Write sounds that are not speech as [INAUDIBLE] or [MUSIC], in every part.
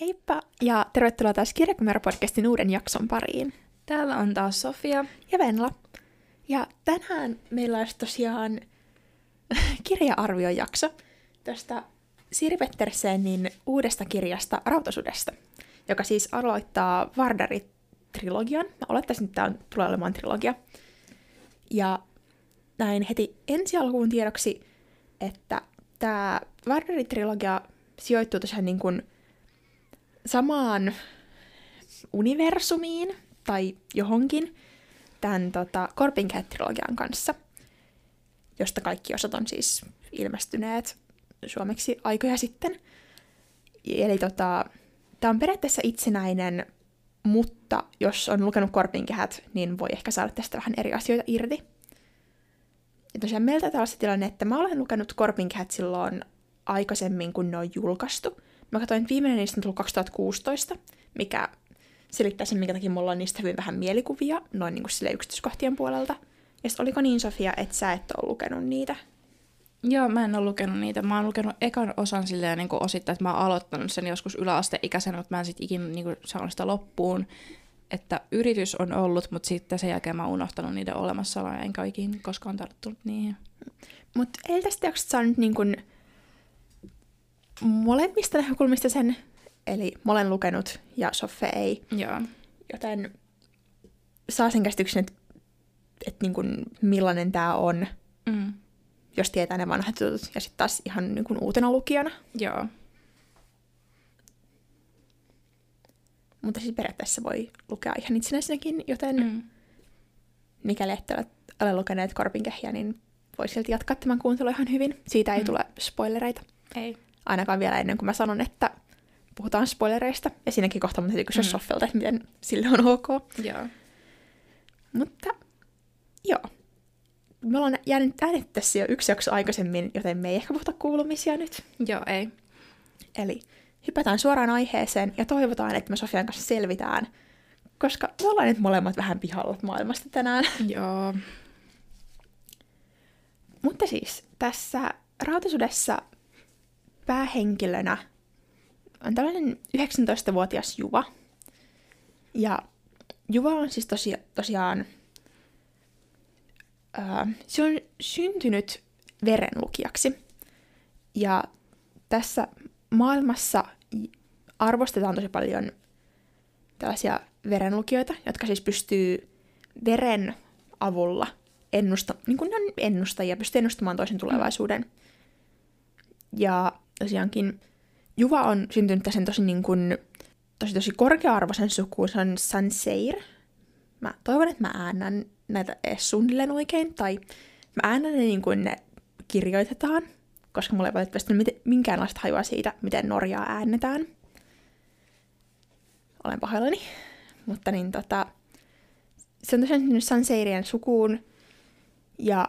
Heippa ja tervetuloa taas Kirjakumero-podcastin uuden jakson pariin. Täällä on taas Sofia. Ja Venla. Ja tänään meillä olisi tosiaan [LAUGHS] kirja-arviojakso tästä Siri Pettersenin uudesta kirjasta Rautasudesta, joka siis aloittaa Vardari-trilogian. Mä olettaisin, että tämä tulee olemaan trilogia. Ja näin heti ensi alkuun tiedoksi, että tämä Vardari-trilogia sijoittuu tosiaan niin kuin samaan universumiin tai johonkin tämän tota, Corpin Cat-trilogian kanssa, josta kaikki osat on siis ilmestyneet suomeksi aikoja sitten. Eli tota, tämä on periaatteessa itsenäinen, mutta jos on lukenut Korpin kehät, niin voi ehkä saada tästä vähän eri asioita irti. Ja tosiaan meiltä täällä se tilanne, että mä olen lukenut Korpin kehät silloin aikaisemmin, kun ne on julkaistu. Mä katsoin, että viimeinen niistä on tullut 2016, mikä selittää sen, minkä takia mulla on niistä hyvin vähän mielikuvia, noin niin kuin sille yksityiskohtien puolelta. Ja oliko niin, Sofia, että sä et ole lukenut niitä? Joo, mä en ole lukenut niitä. Mä oon lukenut ekan osan silleen niin kuin osittain, että mä oon aloittanut sen joskus yläasteikäisenä, mutta mä en sit ikinä niin kuin, saanut sitä loppuun. Että yritys on ollut, mutta sitten sen jälkeen mä oon unohtanut niiden olemassaoloa, enkä ikinä koskaan tarttunut niihin. Mutta ei tästä jaksosta saanut niin kuin molemmista näkökulmista sen, eli mä olen lukenut ja Soffe ei. Joo. Joten saa sen käsityksen, että, että niin kuin millainen tämä on, Mm. jos tietää ne vanhat jutut, ja sitten taas ihan niin kuin uutena lukijana. Joo. Mutta siis periaatteessa voi lukea ihan itsenäisenäkin, joten mm. Mikäli ette ole, ole lukeneet Korpinkehiä, niin voi silti jatkaa tämän kuuntelua ihan hyvin. Siitä ei Mm. tule spoilereita. Ei. Ainakaan vielä ennen kuin mä sanon, että puhutaan spoilereista. Ja siinäkin kohtaa mun täytyy kysyä mm. Mm. Soffelta, että miten sille on ok. Joo. Mutta joo. Me ollaan jäänyt äänet tässä jo yksi jakso aikaisemmin, joten me ei ehkä puhuta kuulumisia nyt. Joo, ei. Eli hypätään suoraan aiheeseen ja toivotaan, että me Sofian kanssa selvitään, koska me ollaan nyt molemmat vähän pihalla maailmasta tänään. Joo. Mutta siis tässä Rautasudessa päähenkilönä on tällainen 19-vuotias Juva. Ja Juva on siis tosi, tosiaan, ää, se on syntynyt verenlukijaksi. Ja tässä maailmassa arvostetaan tosi paljon tällaisia verenlukijoita, jotka siis pystyy veren avulla ennusta, niin kuin ne on ennustajia, pystyy ennustamaan toisen tulevaisuuden. Ja tosiaankin Juva on syntynyt tässä tosi, niin kuin, tosi, tosi korkea-arvoisen sukuun, se on Sanseir. Mä toivon, että mä äännän näitä edes suunnilleen oikein, tai mä äännän ne niin kuin ne kirjoitetaan, koska mulla ei valitettavasti minkäänlaista hajua siitä, miten Norjaa äännetään. Olen pahoillani. Mutta niin tota, se on tosiaan syntynyt Sanseirien sukuun, ja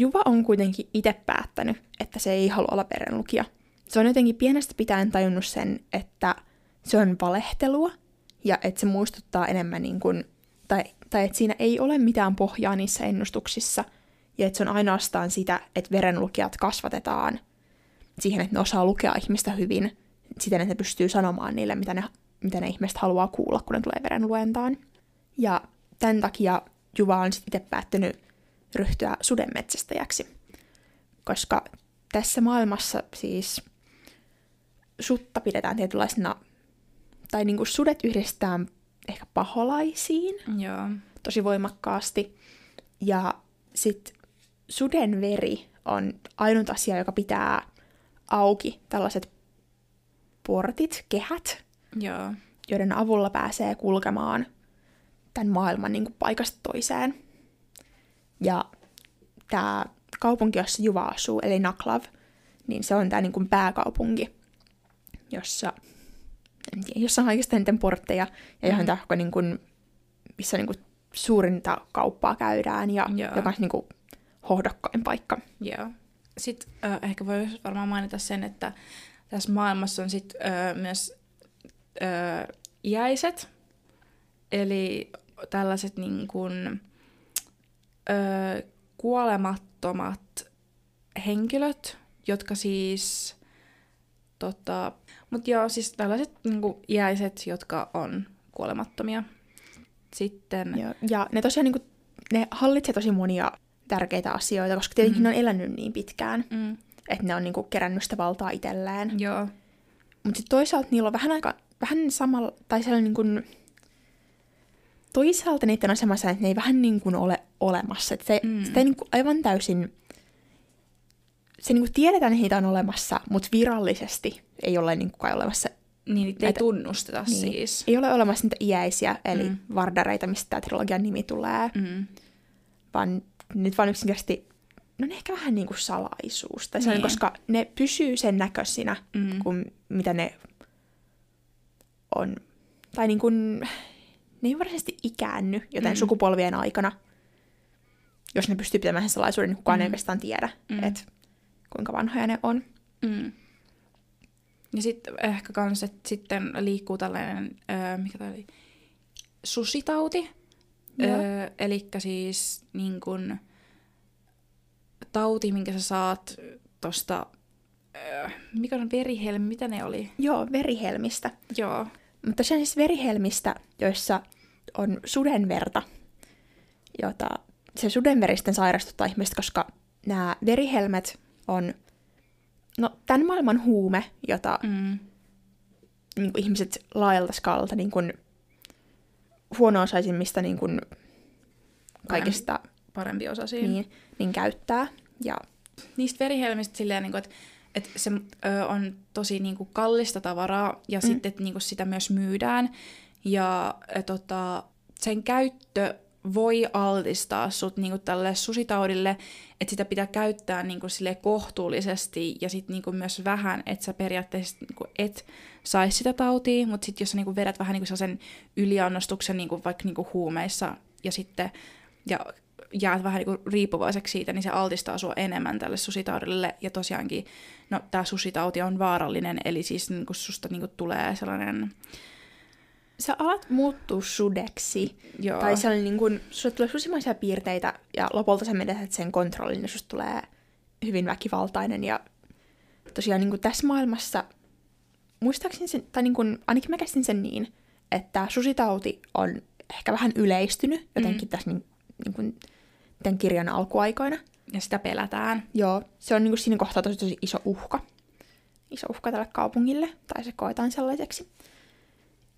Juva on kuitenkin itse päättänyt, että se ei halua olla verenlukija. Se on jotenkin pienestä pitäen tajunnut sen, että se on valehtelua ja että se muistuttaa enemmän niin kuin, tai, tai että siinä ei ole mitään pohjaa niissä ennustuksissa ja että se on ainoastaan sitä, että verenlukijat kasvatetaan siihen, että ne osaa lukea ihmistä hyvin siten, että ne pystyy sanomaan niille, mitä ne, mitä ne ihmiset haluaa kuulla, kun ne tulee verenluentaan. Ja tämän takia Juva on sitten itse päättänyt ryhtyä sudenmetsästäjäksi. Koska tässä maailmassa siis sutta pidetään tietynlaisena, tai niinku sudet yhdistetään ehkä paholaisiin Joo. tosi voimakkaasti. Ja sitten suden veri on ainut asia, joka pitää auki tällaiset portit, kehät, Joo. joiden avulla pääsee kulkemaan tämän maailman niin kuin paikasta toiseen. Ja tämä kaupunki, jossa Juva asuu, eli Naklav, niin se on tämä niin kuin pääkaupunki, jossa, en tiedä, jossa on oikeastaan eniten portteja, ja johon Mm. tämä niin kuin, missä niin kuin suurinta kauppaa käydään, ja Joo. joka on niin kuin hohdokkain paikka. Joo. Sitten äh, ehkä voi varmaan mainita sen, että tässä maailmassa on sit, äh, myös äh, iäiset, eli tällaiset niin kuin, äh, kuolemattomat henkilöt, jotka siis Tota, Mutta joo, siis tällaiset niinku, iäiset, jotka on kuolemattomia. Sitten... Joo. Ja ne tosiaan niin kuin, ne hallitsee tosi monia tärkeitä asioita, koska tietenkin mm. ne on elänyt niin pitkään, Mm, että ne on niin kuin, kerännyt sitä valtaa itselleen. joo. Mutta sitten toisaalta niillä on vähän aika, vähän samalla, tai sellainen niin kuin, toisaalta niiden asemassa, että ne ei vähän niin kuin ole olemassa. Että se, Mm. sitä ei niin kuin aivan täysin, se niin kuin tiedetään, että niitä on olemassa, mutta virallisesti ei ole niin kuin kai olemassa, Niin niitä ei tunnusteta Niin. siis. ei ole olemassa niitä iäisiä, eli Mm. vardareita, mistä tämä trilogian nimi tulee, Mm. vaan nyt vaan yksinkertaisesti, no ne ehkä vähän niin kuin salaisuus, tai Niin. niin. koska ne pysyy sen näköisinä, Mm. kuin mitä ne on. Tai niin kuin, ne ei varsinaisesti ikäänny, joten Mm. sukupolvien aikana, jos ne pystyy pitämään sen salaisuuden, niin kukaan mm. ei oikeastaan tiedä, Mm. että kuinka vanhoja ne on. Mm. Ja sitten ehkä kans, että sitten liikkuu tällainen, öö, mikä tämä oli, susitauti. Öö, Eli siis niin kun, tauti, minkä sä saat tosta, öö, mikä on verihelmi, mitä ne oli? Joo, verihelmistä. Joo. Mutta se on siis verihelmistä, joissa on sudenverta, jota se sudenveri sitten sairastuttaa ihmistä, koska nämä verihelmet on no, tämän maailman huume, jota Mm. niin kuin ihmiset laajalta skaalalta niin kuin huono-osaisimmista niin kuin kaikista Parempi osa siinä. niin, niin käyttää. Ja niistä verihelmistä silleen, niin kuin, että, että se ö, on tosi niin kuin, kallista tavaraa ja mm. Sitten että, niin kuin, sitä myös myydään. Ja ö, tota, sen käyttö voi altistaa sut niin kuin, tälle susitaudille, että sitä pitää käyttää niin kuin, silleen, kohtuullisesti ja sitten niin kuin, myös vähän, että sä periaatteessa niin kuin, et saisi sitä tautia, mutta sitten jos sä niin kuin, vedät vähän niin kuin, sen yliannostuksen niin kuin, vaikka niin kuin, huumeissa ja sitten ja jäät vähän niin riippuvaiseksi siitä, niin se altistaa sua enemmän tälle susitaudille. Ja tosiaankin, no tämä susitauti on vaarallinen, eli siis niin kuin susta niin kuin tulee sellainen... sä alat muuttua sudeksi. Joo, Tai sellainen niin kuin, sulle tulee susimaisia piirteitä ja lopulta sä menetät sen kontrollin ja susta tulee hyvin väkivaltainen. Ja tosiaan niin kuin tässä maailmassa, muistaakseni sen, tai niin kuin, ainakin mä käsitin sen niin, että susitauti on ehkä vähän yleistynyt jotenkin mm. tässä niin, niin kuin, tämän kirjan alkuaikoina. ja sitä pelätään. Joo, se on niin kuin siinä kohtaa tosi, tosi iso uhka. Iso uhka tälle kaupungille, tai se koetaan sellaiseksi.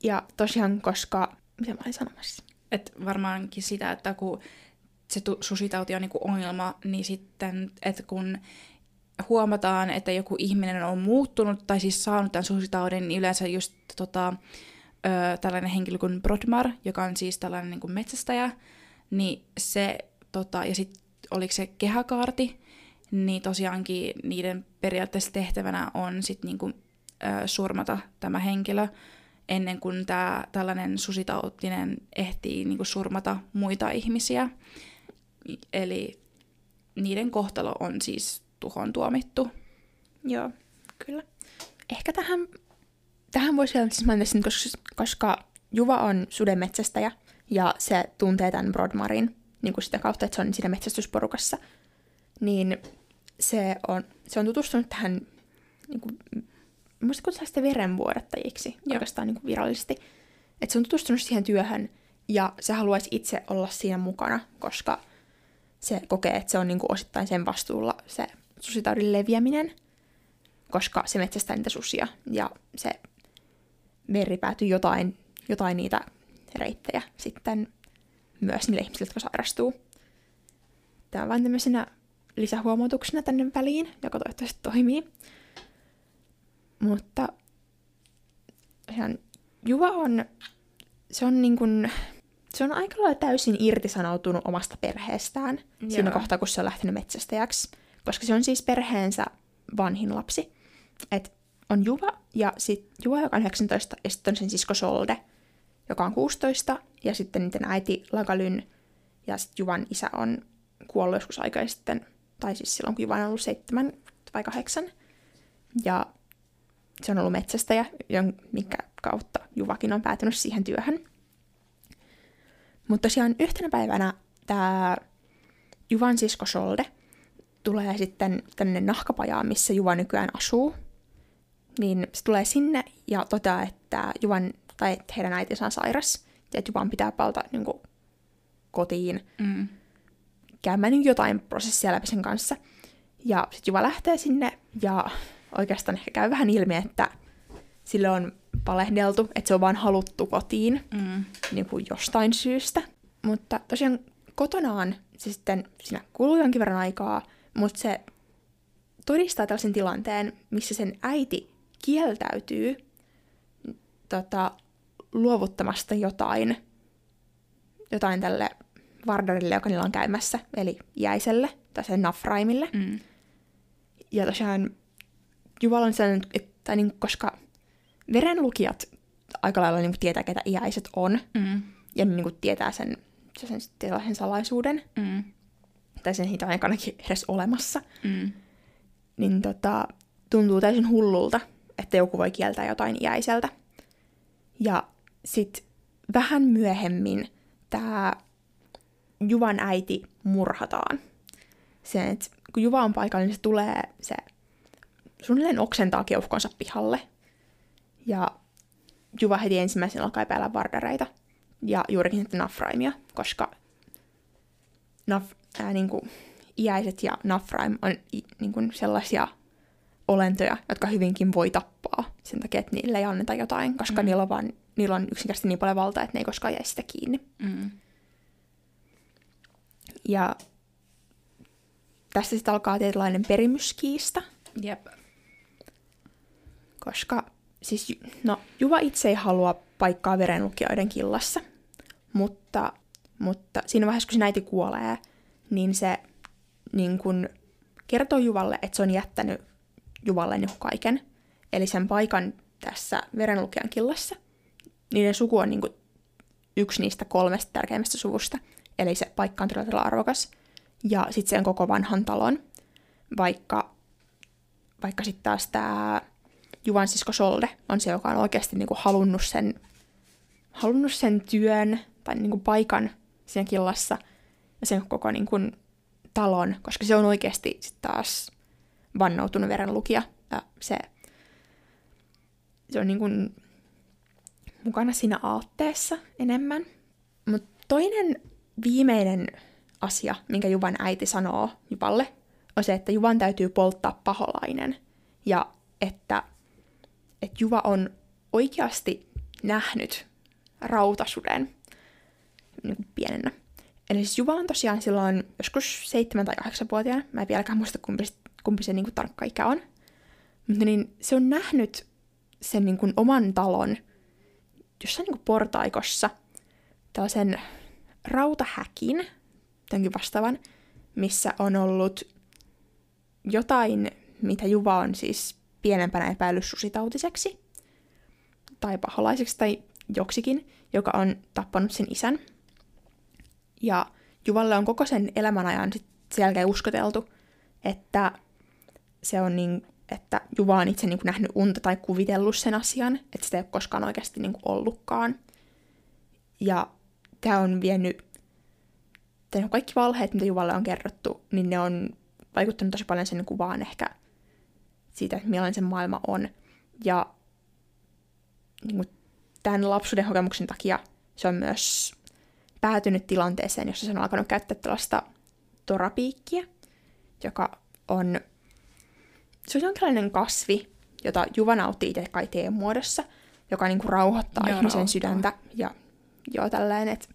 Ja tosiaan, koska... Mitä mä olin sanomassa? Et varmaankin sitä, että kun se tu- susitauti on niinku ongelma, niin sitten, että kun huomataan, että joku ihminen on muuttunut tai siis saanut tämän susitaudin, niin yleensä just tota, ö, tällainen henkilö kuin Brodmar, joka on siis tällainen niin kuin metsästäjä, niin se, tota, ja sitten oliko se kehäkaarti, niin tosiaankin niiden periaatteessa tehtävänä on sitten niinku, ö, surmata tämä henkilö ennen kuin tämä tällainen susitautinen ehtii niinku surmata muita ihmisiä. Eli niiden kohtalo on siis tuhon tuomittu. Joo, kyllä. Ehkä tähän, tähän voisi vielä siis mainita koska, koska Juva on sudenmetsästäjä ja se tuntee tämän Brodmarin niin kuin sitä kautta, että se on siinä metsästysporukassa, niin se on, se on tutustunut tähän, niin kuin, muista kutsutaan sitä verenvuodattajiksi Joo. oikeastaan niin kuin virallisesti. Että se on tutustunut siihen työhön ja se haluaisi itse olla siinä mukana, koska se kokee, että se on niin kuin osittain sen vastuulla se susitaudin leviäminen, koska se metsästää niitä susia ja se veri päätyy jotain, jotain niitä reittejä sitten myös niille ihmisille, jotka sairastuu. Tämä on vain tämmöisenä lisähuomautuksena tänne väliin, joka toivottavasti toimii. Mutta ihan Juva on, se on niin kuin, se on aika lailla täysin irtisanoutunut omasta perheestään Joo. siinä kohtaa, kun se on lähtenyt metsästäjäksi. Koska se on siis perheensä vanhin lapsi. Et on Juva ja sitten Juva, joka on 19, ja sitten on sen sisko Solde, joka on 16, ja sitten niiden äiti Lagalyn, ja sitten Juvan isä on kuollut joskus aikaa sitten, tai siis silloin, kun Juva on ollut seitsemän vai kahdeksan. Ja se on ollut metsästäjä, minkä kautta Juvakin on päätynyt siihen työhön. Mutta tosiaan yhtenä päivänä tämä Juvan sisko Solde tulee sitten tänne nahkapajaan, missä Juva nykyään asuu. niin se tulee sinne ja toteaa, että Juvan, tai että heidän äitinsä on sairas, ja että Juvan pitää palata niin kuin, kotiin Mm. käymään niin jotain prosessia läpi sen kanssa. Ja sitten Juva lähtee sinne, ja oikeastaan ehkä käy vähän ilmi, että sille on palehdeltu, että se on vaan haluttu kotiin Mm. niin kuin jostain syystä. Mutta tosiaan kotonaan se sitten, siinä kuluu jonkin verran aikaa, mutta se todistaa tällaisen tilanteen, missä sen äiti kieltäytyy tota, luovuttamasta jotain, jotain tälle Vardarille, joka niillä on käymässä, eli jäiselle, tai sen Nafraimille. Mm. Ja tosiaan Juval on sellainen, että niin, koska verenlukijat aika lailla niin tietää, ketä iäiset on, Mm. ja niin kuin tietää sen, sen, sen salaisuuden, Mm. tai sen on aikanakin edes olemassa, Mm. niin tota, tuntuu täysin hullulta, että joku voi kieltää jotain iäiseltä. Ja sitten vähän myöhemmin tämä Juvan äiti murhataan. Sen, että kun Juva on paikalla, niin se tulee, se suunnilleen oksentaa keuhkonsa pihalle. Ja Juva heti ensimmäisenä alkaa epäillä vardareita. Ja juurikin sitten Nafraimia, koska Naf, ää, niin kuin, iäiset ja Nafraim on niin kuin sellaisia olentoja, jotka hyvinkin voi tappaa sen takia, että niille ei anneta jotain, koska mm. niillä, on vaan, niillä on yksinkertaisesti niin paljon valtaa, että ne ei koskaan jäisi sitä kiinni. Mm. Ja tässä sitten alkaa tietynlainen perimyskiista, Jep. koska siis, no, Juva itse ei halua paikkaa verenlukijoiden killassa, mutta, mutta siinä vaiheessa, kun se äiti kuolee, niin se niin kun kertoo Juvalle, että se on jättänyt Juvalle niin kaiken. Eli sen paikan tässä verenlukijan killassa. Niiden suku on niin kuin yksi niistä kolmesta tärkeimmästä suvusta. Eli se paikka on todella, arvokas. Ja sitten sen koko vanhan talon. Vaikka, vaikka sitten taas tämä Juvan sisko Solde on se, joka on oikeasti niin kuin halunnut, sen, halunnut sen työn tai niin kuin paikan siinä killassa ja sen koko niin kuin, talon, koska se on oikeasti sit taas vannoutunut verenlukija. Ja se, se on niin kuin mukana siinä aatteessa enemmän. Mutta toinen viimeinen asia, minkä Juvan äiti sanoo Juvalle, on se, että Juvan täytyy polttaa paholainen. Ja että, että Juva on oikeasti nähnyt rautasuden niin pienenä. Eli siis Juva on tosiaan silloin joskus 7- tai 8-vuotiaana, mä en vieläkään muista kumpi, kumpi se niin tarkka ikä on, mutta niin se on nähnyt sen niin kuin oman talon jossain niin portaikossa tällaisen rautahäkin, tämänkin vastaavan, missä on ollut jotain, mitä Juva on siis pienempänä epäillyt susitautiseksi tai paholaiseksi tai joksikin, joka on tappanut sen isän. Ja Juvalle on koko sen elämän ajan sit sen jälkeen uskoteltu, että se on niin, että Juva on itse niin kuin nähnyt unta tai kuvitellut sen asian, että sitä ei ole koskaan oikeasti niin kuin ollutkaan. Ja tämä on vienyt, tai kaikki valheet, mitä Juvalle on kerrottu, niin ne on vaikuttanut tosi paljon sen kuvaan ehkä siitä, että millainen se maailma on. Ja niin kuin tämän lapsuuden kokemuksen takia se on myös päätynyt tilanteeseen, jossa se on alkanut käyttää tällaista torapiikkiä, joka on, se on jonkinlainen kasvi, jota Juva nauttii itse kai teen muodossa, joka niin kuin rauhoittaa Joo, ihmisen rauhoittaa. sydäntä. Ja joo, tällainen, että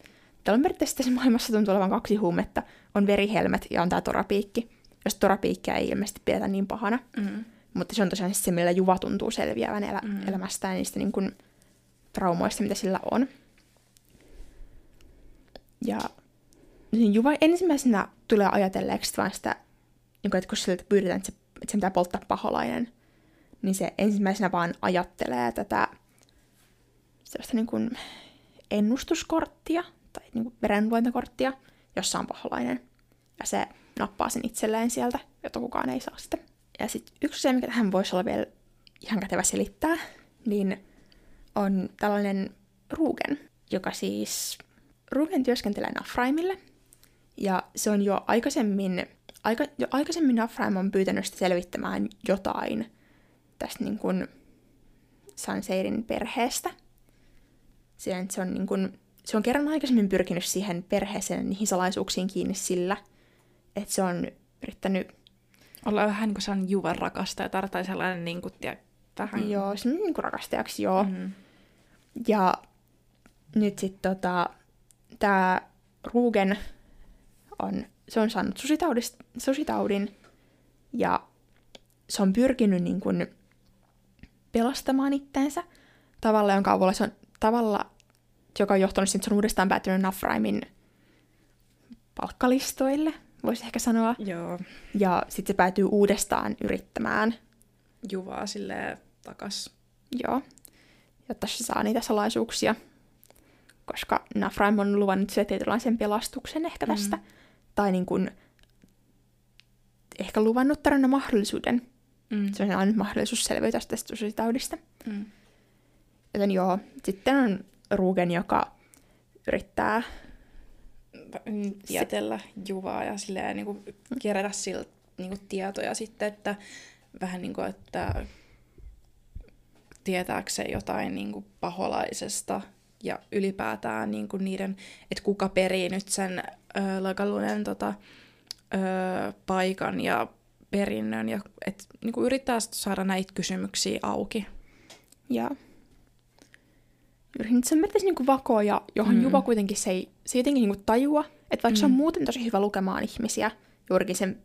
täällä on periaatteessa tässä maailmassa tuntuu olevan kaksi huumetta. On verihelmet ja on tämä torapiikki. Jos torapiikkiä ei ilmeisesti pidetä niin pahana. Mm. Mutta se on tosiaan se, millä Juva tuntuu selviävän elä- Mm. mm. elämästään ja niistä niin kuin, traumoista, mitä sillä on. Ja niin Juva ensimmäisenä tulee ajatelleeksi vaan sitä, niin kuin, että kun siltä pyydetään, että se, että se pitää polttaa paholainen, niin se ensimmäisenä vaan ajattelee tätä sellaista niin kuin ennustuskorttia tai niin kuin verenluentakorttia, jossa on paholainen. Ja se nappaa sen itselleen sieltä, jotta kukaan ei saa sitä. Ja sitten yksi asia, mikä tähän voisi olla vielä ihan kätevä selittää, niin on tällainen Rugen, joka siis... Rugen työskentelee Nafraimille, ja se on jo aikaisemmin, aika, jo aikaisemmin Nafraim on pyytänyt sitä selvittämään jotain tästä niin kuin Sanseirin perheestä. Sen, se, on niin kuin, se on kerran aikaisemmin pyrkinyt siihen perheeseen, niihin salaisuuksiin kiinni sillä, että se on yrittänyt... Olla vähän niin kuin sellainen juvan rakastaja, tai sellainen niin kuin, tiedä, vähän... Joo, se niin kuin rakastajaksi, joo. Mm-hmm. Ja nyt sitten tota, tämä Rugen on, se on saanut susitaudin ja se on pyrkinyt niin kuin pelastamaan itteensä tavalla, jonka avulla se on tavalla, joka on johtanut siihen, että se on uudestaan päätynyt Nafraimin palkkalistoille, voisi ehkä sanoa. Joo. Ja sitten se päätyy uudestaan yrittämään. Juvaa sille takas. Joo. Jotta se saa niitä salaisuuksia. Koska Nafraim on luvannut sille tietynlaisen pelastuksen ehkä tästä. Mm. Tai niin kuin, ehkä luvannut tarjota mahdollisuuden. Mm. Se on ainut mahdollisuus selviytyä tästä taudista. Mm. Joten joo, sitten on Rugen, joka yrittää tietellä Juvaa ja silleen, niin kuin, kerätä siltä niin kuin, tietoja sitten, että vähän niin kuin, että tietääkseen jotain niin kuin, paholaisesta ja ylipäätään niin kuin, niiden, että kuka perii nyt sen ö, Lagalunen tota, ö, paikan ja perinnön ja et, niin kuin, yrittää saada näitä kysymyksiä auki. Ja Juuri se on periaatteessa niin vakoja, johon mm. Juva kuitenkin se ei, se jotenkin niin tajua, että vaikka mm. se on mm. muuten tosi hyvä lukemaan ihmisiä, juurikin sen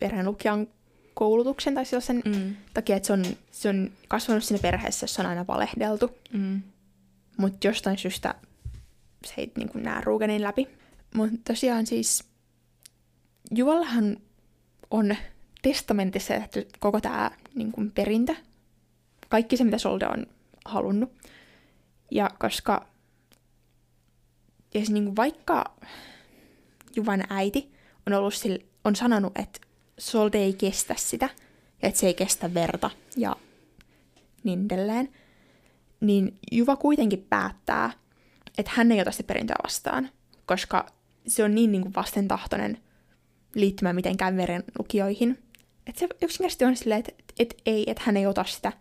verenlukijan koulutuksen tai sen mm. takia, että se on, se on kasvanut siinä perheessä, jossa on aina valehdeltu. Mm. Mutta jostain syystä se ei niin kuin, näe Rugenin läpi. Mutta tosiaan siis Juvallahan on testamentissa tehty koko tämä niin perintö. Kaikki se, mitä Solde on halunnut. Ja koska ja siis niin kuin vaikka Juvan äiti on, ollut sille, on sanonut, että Solde ei kestä sitä, ja että se ei kestä verta, ja niin edelleen, niin Juva kuitenkin päättää, että hän ei ota sitä perintöä vastaan, koska se on niin, niin kuin vastentahtoinen liittymään mitenkään verenlukijoihin. Että se yksinkertaisesti on silleen, että, että ei, että hän ei ota sitä,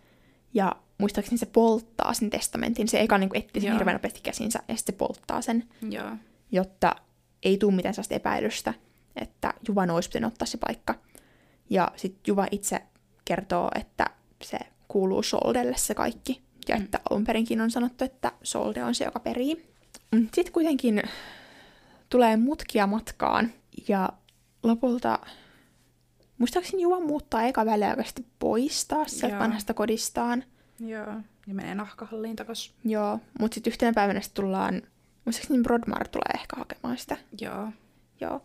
ja muistaakseni se polttaa sen testamentin. Se eka niin etsii sen hirveän nopeasti käsinsä ja sitten se polttaa sen, Joo. jotta ei tule mitään sellaista epäilystä, että Juvan olisi pitänyt ottaa se paikka. Ja sitten Juva itse kertoo, että se kuuluu Soldelle se kaikki. Ja mm. että alun perinkin on sanottu, että Solde on se, joka perii. Sitten kuitenkin tulee mutkia matkaan. Ja lopulta muistaakseni Juva muuttaa eka väliaikaisesti pois taas sieltä vanhasta kodistaan – Joo, ja menee nahkahalliin takas. Joo, mutta sitten yhtenä päivänä sit tullaan, muistaakseni Brodmar tulee ehkä hakemaan sitä. Joo. Joo.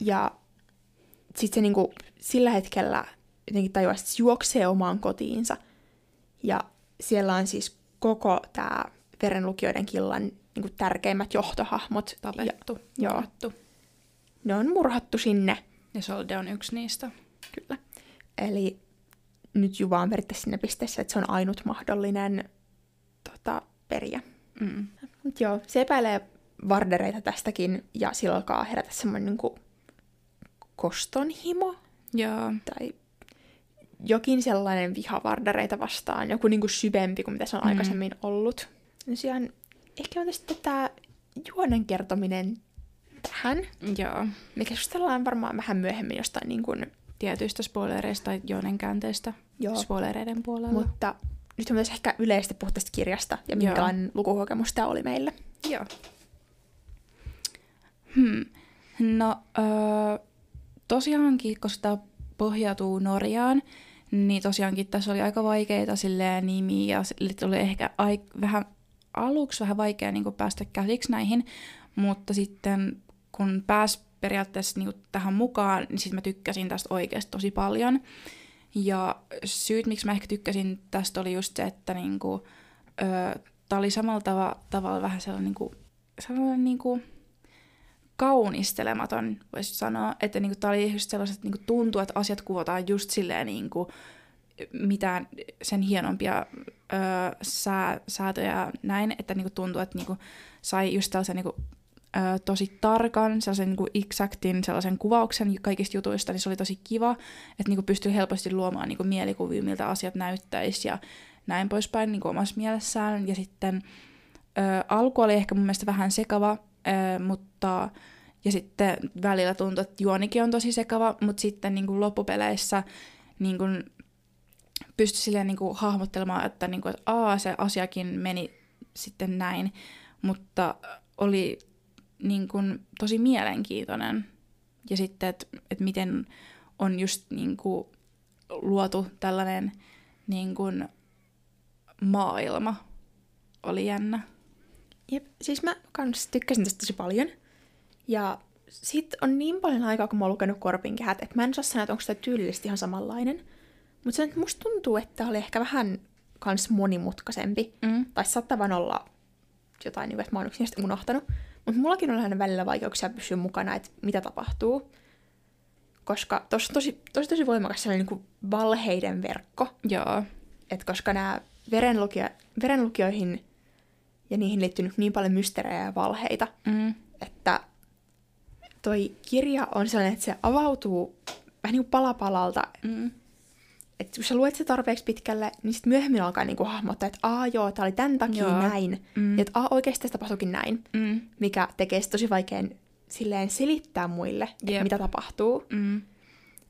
Ja sitten se niinku sillä hetkellä jotenkin tajuaa, että se juoksee omaan kotiinsa. Ja siellä on siis koko tämä verenlukijoiden killan niinku tärkeimmät johtohahmot. Tapettu, ja, murhattu. Joo. Ne on murhattu sinne. Ja Solde on yksi niistä. Kyllä. Eli nyt Juva on periaatteessa siinä pisteessä, että se on ainut mahdollinen tota, periä. Mm. Mut joo, se epäilee vardereita tästäkin ja sillä alkaa herätä semmoinen niin kostonhimo. Joo. Tai jokin sellainen viha vardereita vastaan, joku niin kuin syvempi kuin mitä se on mm. aikaisemmin ollut. Tosiaan ehkä on tästä tämä juonen kertominen tähän. Joo. Me keskustellaan varmaan vähän myöhemmin jostain niin kuin tietyistä spoilereista tai joiden käänteistä Joo. spoilereiden puolella. Mutta nyt on myös ehkä yleisesti puhua tästä kirjasta ja minkälainen Joo. lukukokemus tämä oli meille. Joo. Hmm. No, öö, tosiaankin, koska tämä pohjautuu Norjaan, niin tosiaankin tässä oli aika vaikeita silleen nimiä ja oli ehkä ai- vähän aluksi vähän vaikea niin päästä käsiksi näihin, mutta sitten kun pääsi periaatteessa niin tähän mukaan, niin sitten mä tykkäsin tästä oikeasti tosi paljon. Ja syyt, miksi mä ehkä tykkäsin tästä, oli just se, että niin kuin, ö, tää oli samalla tava- tavalla vähän sellainen, niin kuin, sellainen niin kuin, kaunistelematon, voisi sanoa. Että niin kuin, tää oli just sellaiset, niin kuin, tuntuu, että asiat kuvataan just silleen niin kuin, mitään sen hienompia ö, sää, säätöjä näin, että niinku tuntuu, että niinku sai just tällaisen niinku ö, tosi tarkan, sellaisen niin kuin exactin, sellaisen kuvauksen kaikista jutuista, niin se oli tosi kiva, että niin kuin pystyi helposti luomaan niin kuin mielikuvia, miltä asiat näyttäisi ja näin poispäin niin kuin omassa mielessään. Ja sitten ö, alku oli ehkä mun mielestä vähän sekava, mutta ja sitten välillä tuntui, että juonikin on tosi sekava, mutta sitten niin kuin loppupeleissä niin kuin pystyi silleen niin kuin hahmottelemaan, että, niin kuin, että aa, se asiakin meni sitten näin, mutta oli niin kuin, tosi mielenkiintoinen. Ja sitten, että, että miten on just niin kuin, luotu tällainen niin kuin, maailma, oli jännä. Jep, siis mä kans tykkäsin tästä tosi paljon. Ja sit on niin paljon aikaa, kun mä oon lukenut Korpin kehät, että mä en saa sanoa, että onko tämä tyylisesti ihan samanlainen. Mutta se musta tuntuu, että oli ehkä vähän kans monimutkaisempi. Mm. Tai saattaa vaan olla jotain, niin että mä oon yksinkertaisesti unohtanut. Mutta mullakin on aina välillä vaikeuksia pysyä mukana, että mitä tapahtuu. Koska tuossa on tosi, tosi, tosi voimakas sellainen niin kuin valheiden verkko. Joo. Et koska nämä verenlukio, verenlukioihin ja niihin liittynyt niin paljon mysteerejä ja valheita, Mm. että toi kirja on sellainen, että se avautuu vähän niin kuin pala palalta. Mm. Että kun sä luet se tarpeeksi pitkälle, niin sitten myöhemmin alkaa niin kuin hahmottaa, että aa joo, tää oli tämän takia Joo. näin. Mm. Ja että aa oikeasti tässä tapahtuikin näin. Mm. Mikä tekee sit tosi vaikean silleen selittää muille, että Jep. mitä tapahtuu. Mm.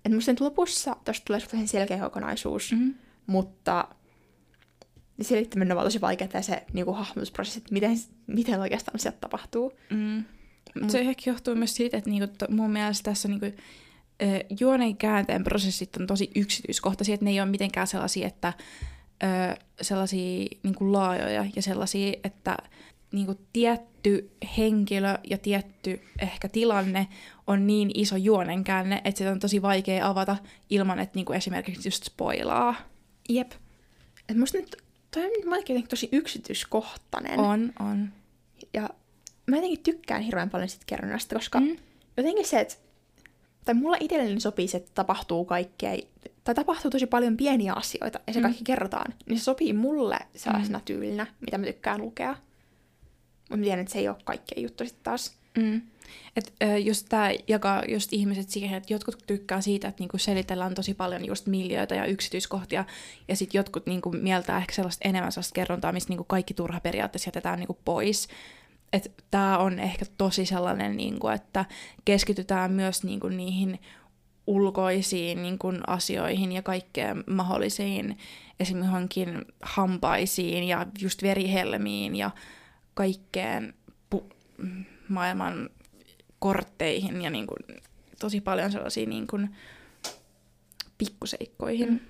Et musta nyt lopussa tosta tulee selkeä kokonaisuus, Mm. mutta selittäminen on tosi vaikeaa ja se niinku, hahmotusprosessi, että miten, miten oikeastaan sieltä tapahtuu. Mm. Mut se ehkä johtuu myös siitä, että niinku, to, mun mielestä tässä niinku, ö, juonen käänteen prosessit on tosi yksityiskohtaisia, että ne ei ole mitenkään sellaisia, että ö, sellaisia niinku, laajoja ja sellaisia, että niinku, tietty henkilö ja tietty ehkä tilanne on niin iso juonenkäänne, että sitä on tosi vaikea avata ilman, että niinku, esimerkiksi just spoilaa. Jep. Et musta nyt toi on nyt jotenkin tosi yksityiskohtainen. On, on. Ja mä jotenkin tykkään hirveän paljon sit kerronnasta, koska Mm. mm. jotenkin se, että tai mulla itselleni sopii se, että tapahtuu kaikkea, tai tapahtuu tosi paljon pieniä asioita, ja se Mm. kaikki kerrotaan, niin se sopii mulle sellaisena tyylinä, mitä mä tykkään lukea. Mutta mä tiedän, että se ei ole kaikkea juttu sitten taas. Mm. Et, ö, just tää jakaa just ihmiset siihen, että jotkut tykkää siitä, että niinku selitellään tosi paljon just miljöitä ja yksityiskohtia, ja sitten jotkut niinku mieltää ehkä sellaista enemmän sellaista kerrontaa, mistä niinku kaikki turha periaatteessa jätetään niinku pois. Tämä on ehkä tosi sellainen, niinku, että keskitytään myös niinku niihin ulkoisiin niinku, asioihin ja kaikkeen mahdollisiin, esimerkiksi johonkin hampaisiin ja just verihelmiin ja kaikkeen pu- maailman kortteihin ja niin kuin, tosi paljon sellaisia niin kuin, pikkuseikkoihin. Mm.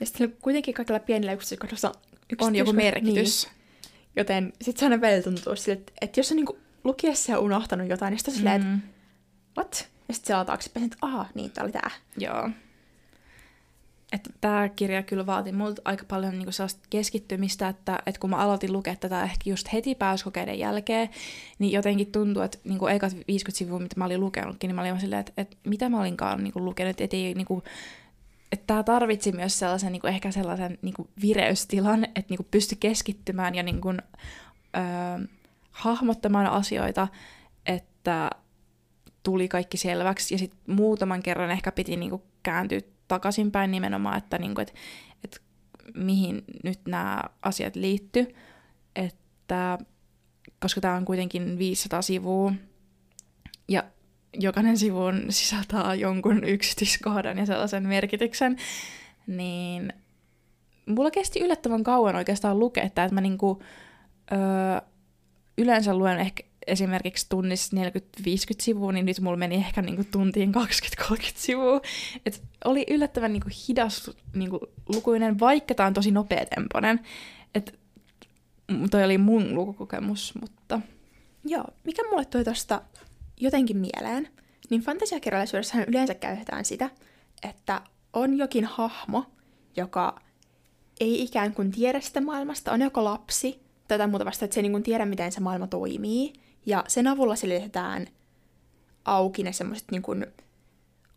Ja sitten kuitenkin kaikilla pienillä yksityiskohdilla On joku merkitys. Niin. Joten sitten se aina välillä tuntuu sille, että, että jos on niinku lukiessa ja unohtanut jotain, niin sitten on silleen, että Mm. what? Ja sitten selaa taaksepäin, että aha, niin, tää oli tää. Joo. Että tämä kirja kyllä vaati multa aika paljon niinku sellaista keskittymistä, että, että kun mä aloitin lukea tätä ehkä just heti pääsykokeiden jälkeen, niin jotenkin tuntuu, että niinku ekat 50 sivua, mitä mä olin lukenutkin, niin mä olin silleen, että, että mitä mä olinkaan niinku lukenut, että ei niinku, että tämä tarvitsi myös sellaisen niinku ehkä sellaisen niinku vireystilan, että niinku pystyi keskittymään ja niinku, öö, hahmottamaan asioita, että tuli kaikki selväksi. Ja sitten muutaman kerran ehkä piti niinku kääntyä takaisinpäin nimenomaan, että niinku, et, et mihin nyt nämä asiat liitty. Että, koska tämä on kuitenkin 500 sivua ja jokainen sivu sisältää jonkun yksityiskohdan ja sellaisen merkityksen, niin mulla kesti yllättävän kauan oikeastaan lukea, että mä niinku, öö, yleensä luen ehkä esimerkiksi tunnissa 40-50 sivua, niin nyt mulla meni ehkä niinku tuntiin 20-30 sivua. Et oli yllättävän niinku hidas niinku lukuinen, vaikka tämä on tosi nopeatempoinen. Et toi oli mun lukukokemus, mutta Joo, mikä mulle tuli tosta jotenkin mieleen, niin fantasiakirjallisuudessahan yleensä käytetään sitä, että on jokin hahmo, joka ei ikään kuin tiedä sitä maailmasta, on joko lapsi tai muuta vasta, että se ei niin kuin tiedä, miten se maailma toimii, ja sen avulla selitetään auki ne semmoiset niin kuin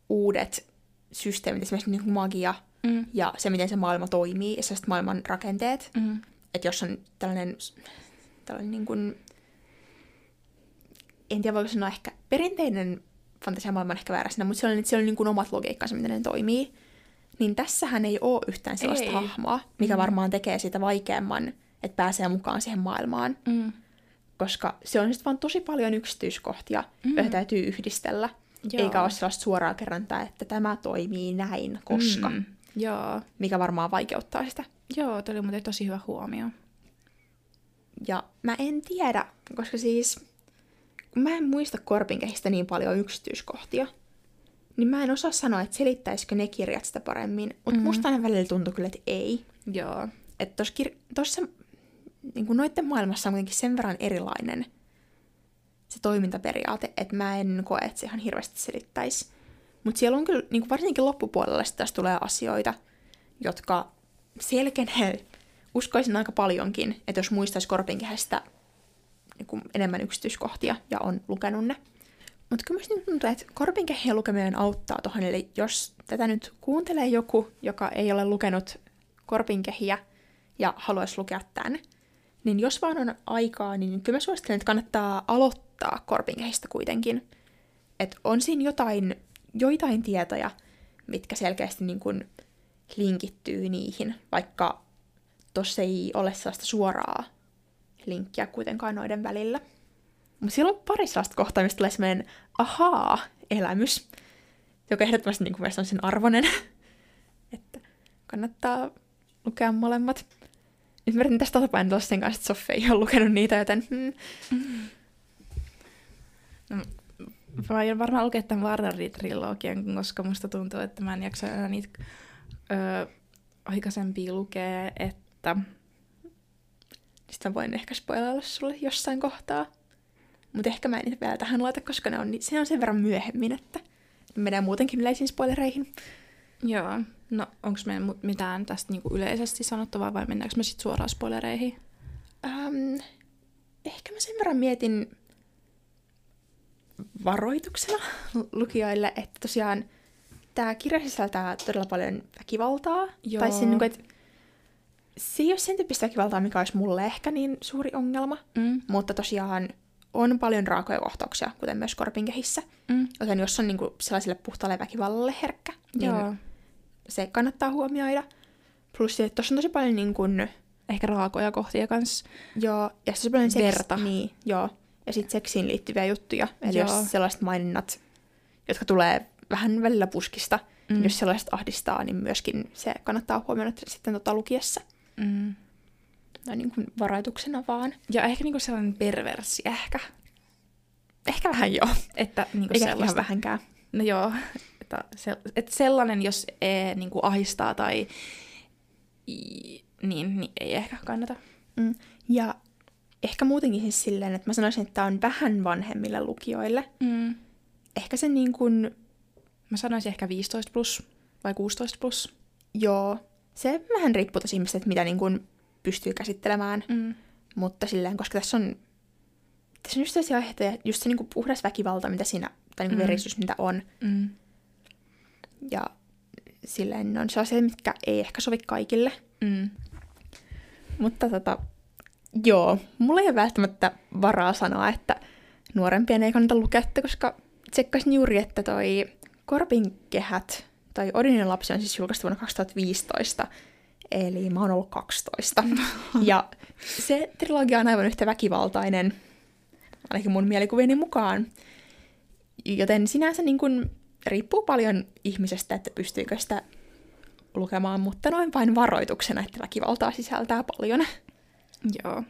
uudet systeemit, esimerkiksi niin kuin magia mm. ja se, miten se maailma toimii ja sellaiset maailman rakenteet. Mm. Että jos on tällainen, tällainen niin kuin, en tiedä voiko sanoa ehkä perinteinen fantasiamaailma on ehkä väärä sana, mutta siellä on, siellä on niin kuin omat logiikkansa, miten ne toimii. niin tässähän ei ole yhtään sellaista Ei. hahmoa, mikä Mm. varmaan tekee sitä vaikeamman, että pääsee mukaan siihen maailmaan, Mm. Koska se on sitten vaan tosi paljon yksityiskohtia, mm. joita täytyy yhdistellä, Joo. eikä ole sellaista suoraa kerrontaa, että tämä toimii näin, koska, mm. Joo. mikä varmaan vaikeuttaa sitä. Joo, toi oli muuten tosi hyvä huomio. Ja mä en tiedä, koska siis, mä en muista korpinkehistä niin paljon yksityiskohtia, niin mä en osaa sanoa, että selittäisikö ne kirjat sitä paremmin, mutta Mhm. mm. musta aina välillä tuntui kyllä, että ei. Joo. Että tuossa kir- tossa, niin kuin noiden maailmassa on kuitenkin sen verran erilainen se toimintaperiaate, että mä en koe, että se ihan hirveästi selittäisi. Mutta siellä on kyllä, niin kuin varsinkin loppupuolella tässä tulee asioita, jotka selkenee, [LAUGHS] uskoisin aika paljonkin, että jos muistaisi Korpinkehästä niin kuin enemmän yksityiskohtia ja on lukenut ne. Mutta kyllä musta nyt tuntuu, että Korpinkehien lukeminen auttaa tuohon, eli jos tätä nyt kuuntelee joku, joka ei ole lukenut Korpinkehiä ja haluaisi lukea tämän, niin jos vaan on aikaa, niin kyllä mä suosittelen, että kannattaa aloittaa Korpinkehistä kuitenkin. Että on siinä jotain, joitain tietoja, mitkä selkeästi niin kuin linkittyy niihin, vaikka tossa ei ole sellaista suoraa linkkiä kuitenkaan noiden välillä. Mutta siellä on pari sellaista kohtaa, mistä tulee semmoinen ahaa-elämys, joka ehdottomasti niin kuin on sen arvoinen. [LAUGHS] että kannattaa lukea molemmat. Yritin tästä tasapainotella sen kanssa, että Soffe ei ole lukenut niitä, joten hmm. Mä aion varmaan lukea tämän Varnari-trilogian, koska musta tuntuu, että mä en jaksa enää niitä öö, aikaisempia lukea, että... Mä voin ehkä spoilailla sulle jossain kohtaa. Mutta ehkä mä en niitä vielä tähän laita, koska ne on, se on sen verran myöhemmin, että ne menee muutenkin yleisiin spoilereihin. Joo. No, onko meillä mitään tästä niinku yleisesti sanottavaa vai mennäänkö me sitten suoraan spoilereihin? Ähm, ehkä mä sen verran mietin varoituksena [LAUGHS] lukijoille, että tosiaan tämä kirja sisältää todella paljon väkivaltaa. Joo. Tai sen, niin kuin, että se ei ole sen tyyppistä väkivaltaa, mikä olisi mulle ehkä niin suuri ongelma. Mm. Mutta tosiaan on paljon raakoja kohtauksia, kuten myös korpinkehissä. Mm. Joten jos on niin kuin, sellaiselle puhtaalle väkivallalle herkkä, niin Joo. Se kannattaa huomioida. Plus se, että tuossa on tosi paljon niin kuin, Ehkä raakoja kohtia kanssa. Joo, ja se on paljon seks... Verta. Niin, joo. Ja sitten seksiin liittyviä juttuja. Eli Joo. jos sellaiset maininnat, jotka tulee vähän välillä puskista, mm. Mm. niin jos sellaiset ahdistaa, niin myöskin se kannattaa huomioida sitten tota lukiessa. Mm. Noin niin kuin varoituksena vaan. Ja ehkä niinku sellainen perversi ehkä. Ehkä vähän joo. Että niinku Eikä ihan sellaista. vähänkään. No joo, että, se, että sellainen, jos ee, niin kuin ahistaa tai i, niin, niin ei ehkä kannata. Mm. Ja ehkä muutenkin siis silleen, että mä sanoisin, että tämä on vähän vanhemmille lukijoille. Mm. Ehkä se niin kuin, Mä sanoisin ehkä 15 plus vai 16 plus. joo, se vähän riippuu tosi ihmistä, että mitä niin kuin pystyy käsittelemään. Mm. Mutta silleen, koska tässä on, tässä on just sellaisia aiheita, ja just se niinku puhdas väkivalta, mitä siinä, tai niinku Mm. verisyys, mitä on. Mm. Ja silleen ne on sellaisia, mitkä ei ehkä sovi kaikille. Mm. Mutta tota, joo, mulla ei ole välttämättä varaa sanoa, että nuorempien ei kannata lukea, koska tsekkasin juuri, että toi Korpin kehät, tai Odinin lapsi on siis julkaistu vuonna 2015, eli mä oon ollut 12. [LAUGHS] ja se trilogia on aivan yhtä väkivaltainen, ainakin mun mielikuvieni mukaan. Joten sinänsä niin kun, riippuu paljon ihmisestä, että pystyykö sitä lukemaan, mutta noin vain varoituksena, että väkivaltaa sisältää paljon. Joo.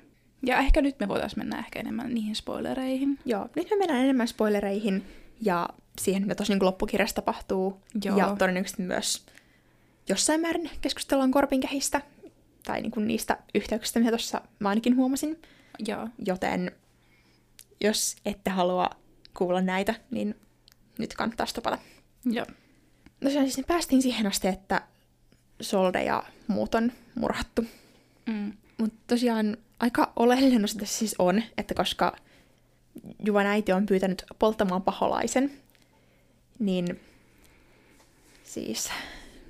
Ja ehkä nyt me voitaisiin mennä ehkä enemmän niihin spoilereihin. Joo, nyt me mennään enemmän spoilereihin ja siihen, mitä tuossa niin loppukirjassa tapahtuu. Joo. Ja todennäköisesti myös jossain määrin keskustellaan korpinkehistä tai niin kuin niistä yhteyksistä, mitä tuossa mä ainakin huomasin. Joo. Joten jos ette halua kuulla näitä, niin nyt kannattaa stopata. Joo. Tosiaan siis me päästiin siihen asti, että Solde ja muut on murhattu. Mm. Mutta tosiaan aika oleellinen osa tässä siis on, että koska Juvan äiti on pyytänyt polttamaan paholaisen, niin siis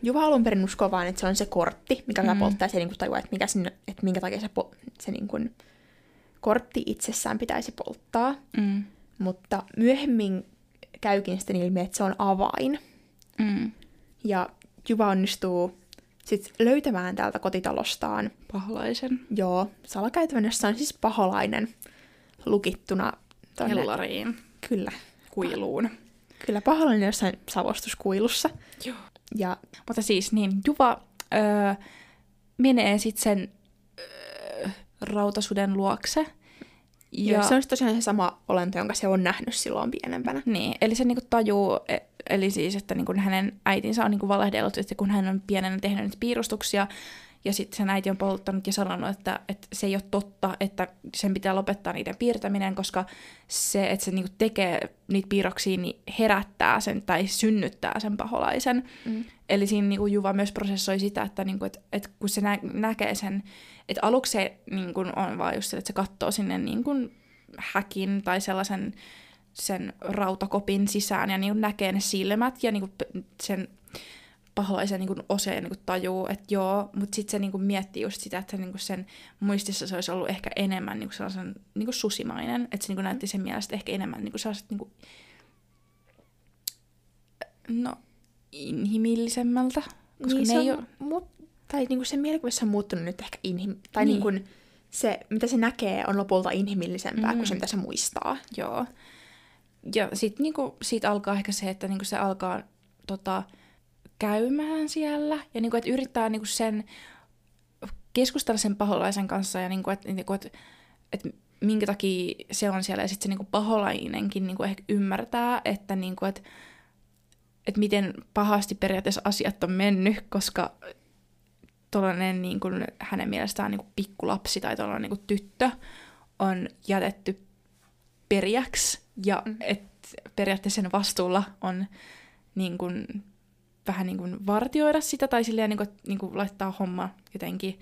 Juva alun perin uskoo vaan, että se on se kortti, mikä mm. Polttaa ja se niin tajua, että, mikä sinne, että minkä takia se, po- se niin kuin, kortti itsessään pitäisi polttaa. Mm. Mutta myöhemmin käykin sitten ilmi, että se on avain. Mm. Ja Juva onnistuu sit löytämään täältä kotitalostaan, Paholaisen. joo, salakäytävän, jossa on siis paholainen lukittuna tonne, Hellariin. kyllä, Kuiluun. kyllä paholainen jossain savostuskuilussa. Joo. Ja Mutta siis niin, Juva öö, menee sitten sen öö, rautasuden luokse. Ja se on tosiaan se sama olento, jonka se on nähnyt silloin pienempänä. Niin, eli se niinku tajuu, e- eli siis, että niinku hänen äitinsä on niinku valehdellut, että kun hän on pienenä tehnyt piirustuksia, ja sitten sen äiti on polttanut ja sanonut, että, että se ei ole totta, että sen pitää lopettaa niiden piirtäminen, koska se, että se niinku tekee niitä piirroksia, niin herättää sen tai synnyttää sen paholaisen. Mm. Eli siinä niinku Juva myös prosessoi sitä, että, niinku, et, et kun se nä- näkee sen, että aluksi se niinku on vaan just se, että se katsoo sinne niinku häkin tai sellaisen sen rautakopin sisään ja niinku näkee ne silmät ja niinku p- sen paholaisen niinku oseen niinku tajuu, että joo, mutta sitten se niinku miettii just sitä, että niinku sen muistissa se olisi ollut ehkä enemmän niinku sellaisen niinku susimainen, että se niinku näytti sen mielestä ehkä enemmän niinku sellaiset niinku, no, inhimillisemmältä, koska niin ne se ei on, ole... mut, tai niinku se mielikuvissa on muuttunut nyt ehkä inhim... Tai Niin. niin. niinku se, mitä se näkee, on lopulta inhimillisempää Mm. kuin se, mitä se muistaa. Joo. Ja sitten niinku, siitä alkaa ehkä se, että niinku se alkaa tota, käymään siellä. Ja niinku, että yrittää niinku sen keskustella sen paholaisen kanssa ja niinku, että niinku, et, et minkä takia se on siellä. Ja sitten se niinku paholainenkin niinku ehkä ymmärtää, että niinku, et, et miten pahasti periaatteessa asiat on mennyt, koska tuollainen niin kuin, hänen mielestään niin kuin pikkulapsi tai tuollainen niin kuin tyttö on jätetty perijäksi ja Mm. mm. että periaatteessa sen vastuulla on niin kuin, vähän niin kuin vartioida sitä tai silleen, niin kuin, niin kuin laittaa homma jotenkin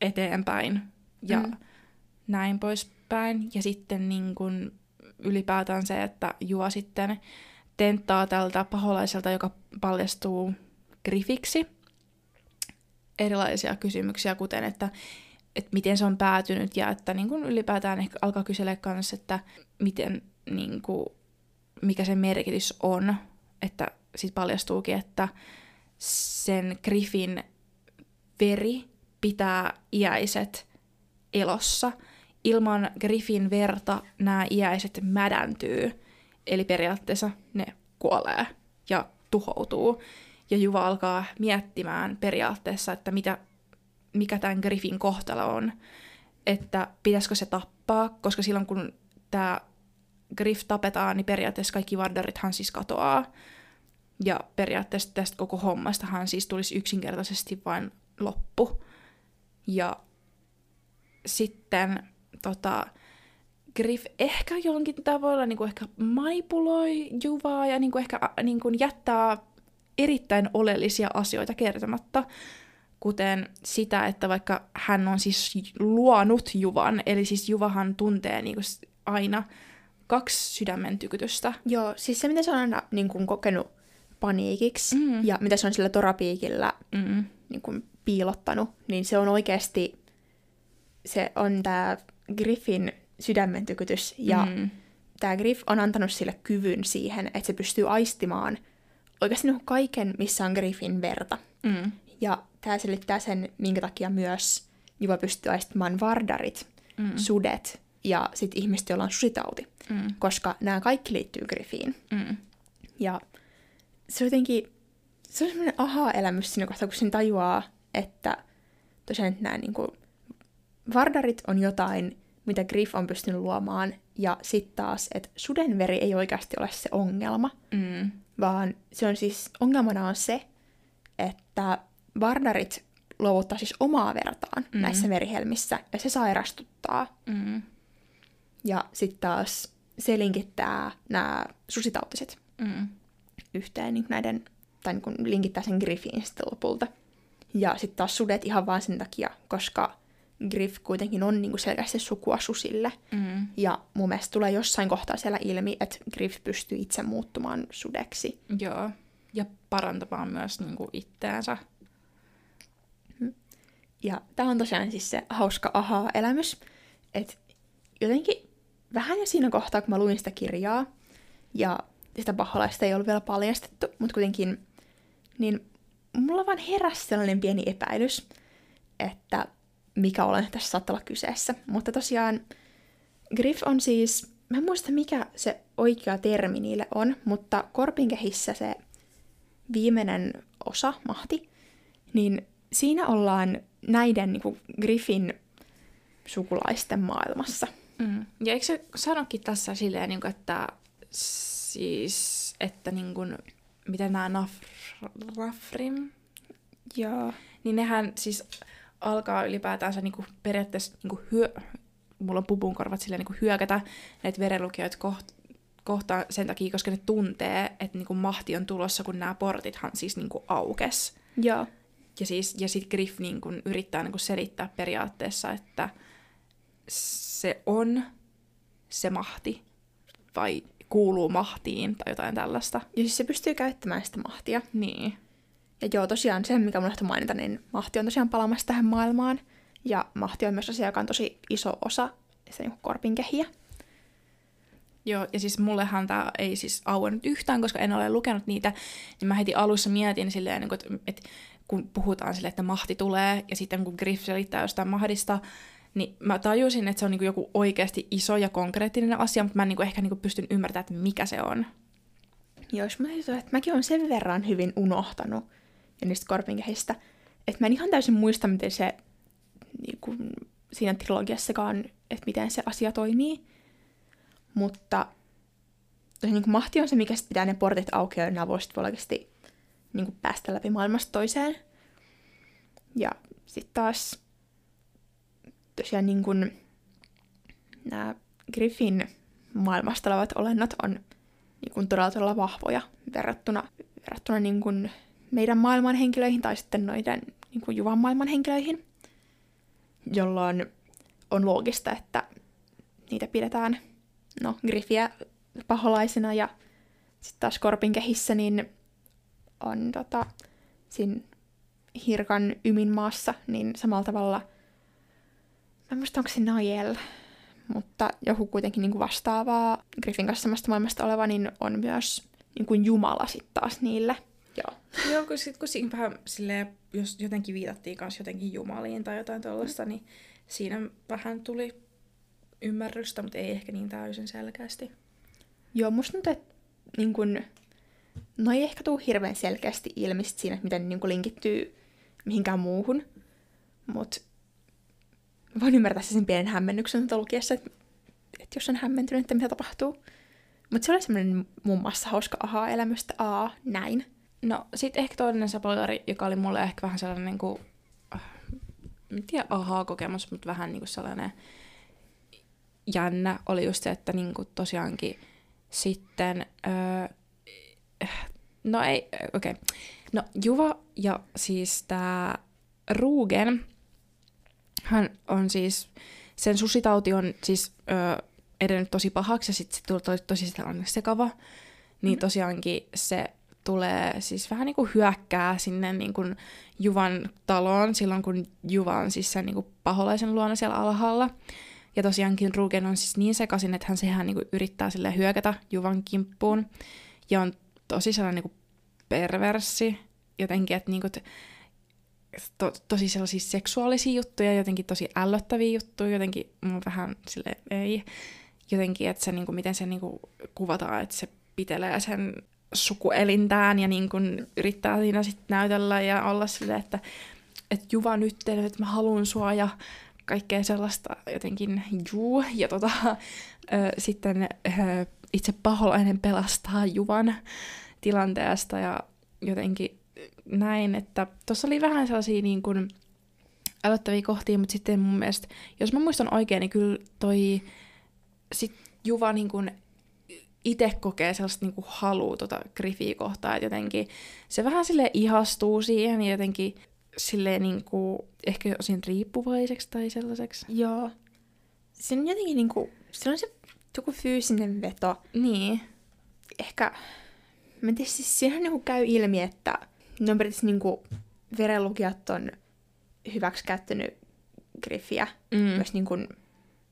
eteenpäin ja Mm. näin poispäin. Ja sitten niin kuin, ylipäätään se, että Juo sitten tenttaa tältä paholaiselta, joka paljastuu Griffiksi, erilaisia kysymyksiä, kuten että, että miten se on päätynyt ja että niin kuin ylipäätään ehkä alkaa kysellä kanssa, että miten, niin kuin, mikä sen merkitys on, että sitten paljastuukin, että sen Griffin veri pitää iäiset elossa. Ilman Griffin verta nämä iäiset mädäntyy, eli periaatteessa ne kuolee ja tuhoutuu. Ja Juva alkaa miettimään periaatteessa, että mitä, mikä tämän Griffin kohtalo on. Että pitäisikö se tappaa, koska silloin kun tämä Griff tapetaan, niin periaatteessa kaikki Vardarithan siis katoaa. Ja periaatteessa tästä koko hommastahan siis tulisi yksinkertaisesti vain loppu. Ja sitten tota, Griff ehkä jollakin tavoilla niin kuin ehkä manipuloi Juvaa ja niin kuin ehkä a, niin kuin jättää erittäin oleellisia asioita kertomatta, kuten sitä, että vaikka hän on siis luonut Juvan, eli siis Juvahan tuntee niin kuin aina kaksi sydämen tykytystä. Joo, siis se, mitä se on aina niin kuin, kokenut paniikiksi Mm. ja mitä se on sillä torapiikillä Mm. niin kuin, piilottanut, niin se on oikeasti, se on tämä Griffin sydämen tykytys ja Mm. tämä Griff on antanut sille kyvyn siihen, että se pystyy aistimaan oikeasti niin kuin kaiken, missä on Griffin verta. Mm. Ja tämä selittää sen, minkä takia myös Juva pystyy aistimaan vardarit, Mm. sudet ja sitten ihmiset, joilla on susitauti, Mm. koska nämä kaikki liittyy Griffiin. Mm. Ja se on jotenkin, se on semmoinen aha-elämys siinä kohtaa, kun sen tajuaa, että tosiaan nämä niin kuin, vardarit on jotain, mitä Griff on pystynyt luomaan, ja sitten taas, että sudenveri ei oikeasti ole se ongelma, Mm. vaan se on siis, ongelmana on se, että vardarit luovuttaa siis omaa vertaan Mm. mm. näissä verihelmissä, ja se sairastuttaa. Mm. Ja sitten taas se linkittää nämä susitautiset Mm. Yhteen niin näiden, tai niin linkittää sen Griffiin sitten lopulta. Ja sitten taas sudet ihan vaan sen takia, koska Griff kuitenkin on niin kuin selkeästi sukua susille. Mm. Ja mun mielestä tulee jossain kohtaa siellä ilmi, että Griff pystyy itse muuttumaan sudeksi. Joo. Ja parantamaan myös niin kuin itteensä. Ja tämä on tosiaan siis se hauska aha-elämys, että jotenkin vähän jo siinä kohtaa, kun mä luin sitä kirjaa, ja sitä paholaista ei ollut vielä paljastettu, mutta kuitenkin, niin mulla vaan heräsi sellainen pieni epäilys, että mikä olen tässä saattaa olla kyseessä. Mutta tosiaan Griff on siis, mä en muista mikä se oikea termi niille on, mutta korpinkehissä se viimeinen osa, mahti, niin siinä ollaan näiden niin kuin Griffin sukulaisten maailmassa. Mm. Ja eikö se sanokin tässä silleen, niin kuin, että siis, että niin kuin, mitä nämä Nafrim, Joo. niin nehän siis alkaa ylipäätänsä niin kuin periaatteessa niin kuin hyö, mulla on pupun korvat silleen niin kuin hyökätä näitä verenlukijoita koht, kohtaan sen takia, koska ne tuntee, että niin kuin mahti on tulossa, kun nämä portithan siis niin kuin aukes. Joo. Ja, siis, ja sitten Griff niin kuin yrittää niin kuin selittää periaatteessa, että se on se mahti, vai kuuluu mahtiin, tai jotain tällaista. Ja siis se pystyy käyttämään sitä mahtia. Niin. Ja joo, tosiaan se, mikä mun mainita, niin mahti on tosiaan palaamassa tähän maailmaan. Ja mahti on myös asia, joka on tosi iso osa sitä niin korpin kehiä. Joo, ja siis mullehan tämä ei siis auennut yhtään, koska en ole lukenut niitä, niin mä heti alussa mietin silleen, niin että, että kun puhutaan silleen, että mahti tulee, ja sitten kun Griff selittää jostain mahdista, niin mä tajusin, että se on niin joku oikeasti iso ja konkreettinen asia, mutta mä en niin ehkä niin pystyn ymmärtämään, että mikä se on. Jos mä ajattelin, että mäkin olen sen verran hyvin unohtanut ja niistä korpinkehistä, että mä en ihan täysin muista, miten se niin kuin, siinä trilogiassakaan, että miten se asia toimii. Mutta niin kuin mahti on se, mikä pitää ne portit auki ja voisit oikeasti niin kuin päästä läpi maailmasta toiseen. Ja sitten taas tosiaan niin kuin, nämä Griffin maailmasta olevat olennot on niin kuin todella, todella vahvoja verrattuna, verrattuna niin kuin meidän maailman henkilöihin tai sitten noiden niin kuin Juvan maailman henkilöihin, jolloin on loogista, että niitä pidetään no, Griffiä paholaisena ja sitten taas Korpin kehissä niin on tota, siinä Hirkan Ymin maassa, niin samalla tavalla, mä muista onko se Najel, mutta joku kuitenkin niin kuin vastaavaa Griffin kanssa samasta maailmasta oleva, niin on myös niin kuin Jumala sitten taas niille. Joo. Joo, kun, sit, kun siinä vähän silleen, jos jotenkin viitattiin kanssa jotenkin Jumaliin tai jotain tuollaista, niin siinä vähän tuli ymmärrystä, mutta ei ehkä niin täysin selkeästi. Joo, musta nyt, että niin kun, no ei ehkä tule hirveän selkeästi ilmi siinä, että miten niin kun linkittyy mihinkään muuhun. Mutta voin ymmärtää sen pienen hämmennyksen lukiessa, että, että jos on hämmentynyt, että mitä tapahtuu. Mutta se oli semmoinen muun muassa hauska aha-elämystä, aa, näin. No, sitten ehkä toinen spoileri, joka oli mulle ehkä vähän sellainen, niin kuin, äh, en tiedä aha-kokemus, mutta vähän niin kuin sellainen jännä, oli just se, että niin kuin tosiaankin sitten, öö, no ei, okei, okay. no Juva ja siis tämä Rugen, hän on siis, sen susitauti on siis öö, edennyt tosi pahaksi ja sitten sit tuli tosi, tosi sellainen sekava, niin mm-hmm. tosiaankin se tulee siis vähän niin kuin hyökkää sinne niin kuin Juvan taloon silloin, kun Juva on siis sen niin kuin paholaisen luona siellä alhaalla. Ja tosiaankin Rugen on siis niin sekaisin, että hän sehän niin kuin yrittää sille hyökätä Juvan kimppuun. Ja on tosi sellainen niin kuin perverssi jotenkin, että niin kuin, to, tosi sellaisia seksuaalisia juttuja, jotenkin tosi ällöttäviä juttuja, jotenkin mun vähän sille ei. Jotenkin, että se, niin kuin, miten se niin kuin, kuvataan, että se pitelee sen sukuelintään ja niin kun yrittää siinä sitten näytellä ja olla silleen, että, että Juva nyt, että mä haluan sua ja kaikkea sellaista jotenkin juu. Ja tota, ö, sitten ö, itse paholainen pelastaa Juvan tilanteesta ja jotenkin näin, että tuossa oli vähän sellaisia niin kuin aloittavia kohtia, mutta sitten mun mielestä, jos mä muistan oikein, niin kyllä toi sit Juva niin kuin itse kokee sellaista niinku halua tota Griffiä kohtaan, että jotenkin se vähän sille ihastuu siihen ja jotenkin silleen niinku, ehkä osin riippuvaiseksi tai sellaiseksi. Joo. Se on jotenkin niinku, se on se joku fyysinen veto. Niin. Ehkä, mä en tiedä, siis siinähän niinku käy ilmi, että ne on periaatteessa niinku, verenlukijat on hyväksikäyttänyt Griffiä mm. myös niinku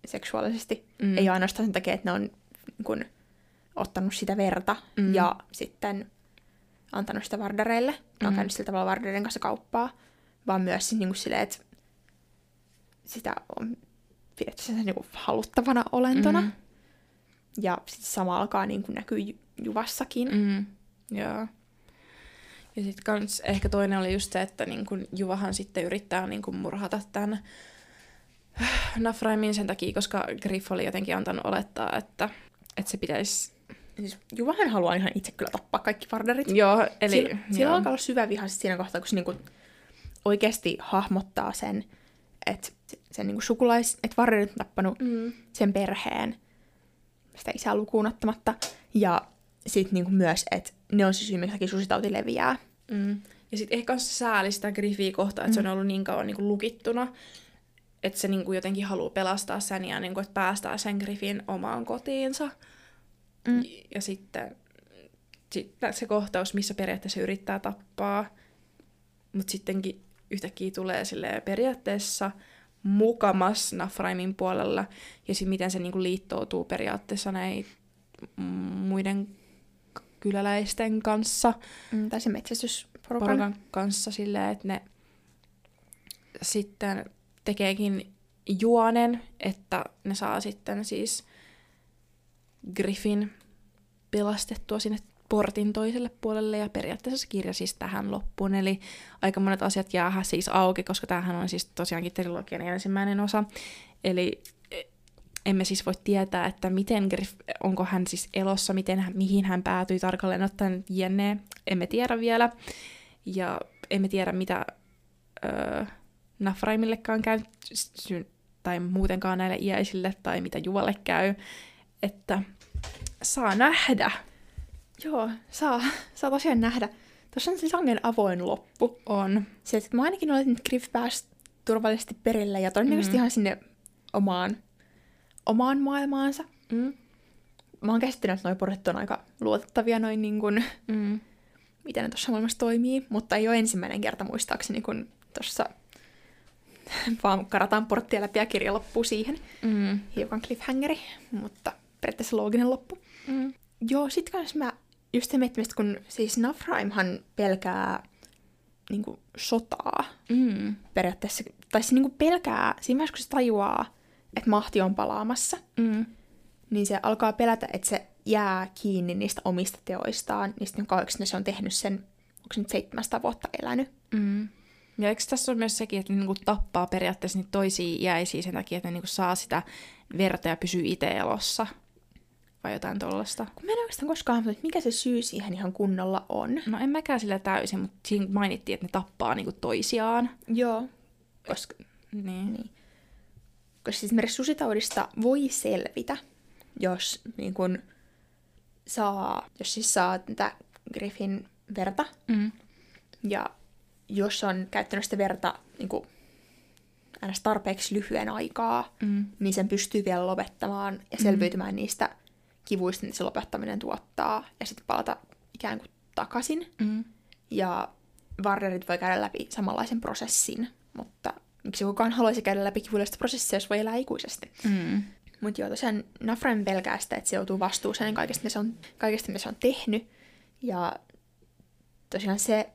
seksuaalisesti. Mm. Ei ainoastaan sen takia, että ne on niin ottanut sitä verta mm. ja sitten antanut sitä vardareille. ne on Mm. käynyt sillä tavalla Varderin kanssa kauppaa, vaan myös siis niinku silleen, että sitä on pidetty sen niinku haluttavana olentona. Mm. Ja sitten sama alkaa niinku näkyä Ju- Juvassakin. Mm. Joo. Ja sitten kans ehkä toinen oli just se, että niin kun Juvahan sitten yrittää niin kun murhata tämän [SIGHS] Nafraimin sen takia, koska Griff oli jotenkin antanut olettaa, että, että se pitäisi... Siis Juvahan haluaa ihan itse kyllä tappaa kaikki Varderit. Joo, eli... Sillä, sillä alkaa olla syvä viha sit siinä kohtaa, kun se niinku oikeasti hahmottaa sen, että sen niinku sukulais, että Varderit on tappanut Mm. sen perheen, sitä isää lukuun ottamatta, ja sitten niinku myös, että ne on se syy, takia susitauti leviää. Mm. Ja sitten ehkä se sääli sitä Griffiä kohtaan, että mm. se on ollut niin kauan niin kuin lukittuna, että se niin kuin jotenkin haluaa pelastaa sen ja niin kuin, että päästää sen Griffin omaan kotiinsa. Mm. Ja sitten, sitten se kohtaus, missä periaatteessa se yrittää tappaa, mutta sittenkin yhtäkkiä tulee silleen periaatteessa mukamas Nafraimin puolella, ja sitten miten se niinku liittoutuu periaatteessa näin muiden kyläläisten kanssa, Mm, tai se metsästysporukan. porukan kanssa silleen, että ne sitten tekeekin juonen, että ne saa sitten siis Griffin pelastettua sinne portin toiselle puolelle ja periaatteessa se kirja siis tähän loppuun. Eli aika monet asiat jää siis auki, koska tämähän on siis tosiaankin trilogian ensimmäinen osa. Eli emme siis voi tietää, että miten Griff, onko hän siis elossa, miten, hän- mihin hän päätyi tarkalleen ottaen jne. Emme tiedä vielä. Ja emme tiedä, mitä öö, Nafraimillekaan käy, tai muutenkaan näille iäisille, tai mitä Juvalle käy. Että saa nähdä. Joo, saa, saa tosiaan nähdä. Tuossa on se sangen avoin loppu. On. Se, että mä ainakin oletin, että Griff pääsi turvallisesti perille ja todennäköisesti Mm. ihan sinne omaan, omaan maailmaansa. Mm. Mä oon käsittänyt, että noi portit on aika luotettavia noin niin kuin, Mm. miten ne tuossa maailmassa toimii, mutta ei ole ensimmäinen kerta muistaakseni, kun tuossa [LAUGHS] vaan karataan porttia läpi ja kirja loppuu siihen. Mm. Hiukan cliffhangeri, mutta periaatteessa looginen loppu. Mm. Joo, sit kans mä just sen miettimistä, kun siis Nafraimhan pelkää niinku sotaa Mm. periaatteessa, tai se niinku pelkää, siinä vaiheessa kun se tajuaa, että mahti on palaamassa, Mm. niin se alkaa pelätä, että se jää kiinni niistä omista teoistaan, niistä kauaksi se on tehnyt sen, onko se nyt 700 vuotta elänyt. Mm. Ja eikö tässä ole myös sekin, että ne niinku tappaa periaatteessa niitä toisia iäisiä sen takia, että ne niinku saa sitä verta ja pysyy itse elossa? Vai jotain tollasta? Kun mä en oikeastaan koskaan hahmottanut, että mikä se syy siihen ihan kunnolla on. No en mäkään sillä täysin, mutta siinä mainittiin, että ne tappaa niinku toisiaan. Joo. Koska, Niin. niin. Koska siis esimerkiksi susitaudista voi selvitä, jos niin kun saa, jos siis saa tätä Griffin verta, Mm. ja jos on käyttänyt sitä verta niin kuin, aina tarpeeksi lyhyen aikaa, Mm. niin sen pystyy vielä lopettamaan ja selviytymään mm. niistä kivuista, mitä se lopettaminen tuottaa, ja sitten palata ikään kuin takaisin. Mm. Ja varrerit voi käydä läpi samanlaisen prosessin, mutta miksi kukaan haluaisi käydä läpi kivullista prosessia, jos voi elää ikuisesti. Mm. Mutta joo, tosiaan Nafran pelkää sitä, että se joutuu vastuuseen kaikesta, mitä se on, kaikesta, mitä se on tehnyt. Ja tosiaan se,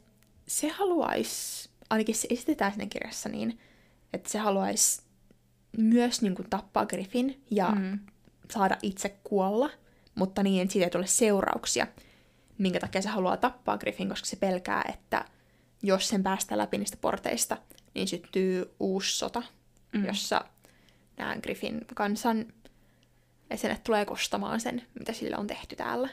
se haluaisi, ainakin se esitetään siinä kirjassa niin, että se haluaisi myös niin kuin, tappaa Griffin ja mm. Saada itse kuolla, mutta niin, että siitä ei tule seurauksia, minkä takia se haluaa tappaa Griffin, koska se pelkää, että jos sen päästään läpi niistä porteista, niin syttyy uusi sota, mm. Jossa nämä Griffin kansan jäsenet tulee kostamaan sen, mitä sille on tehty täällä.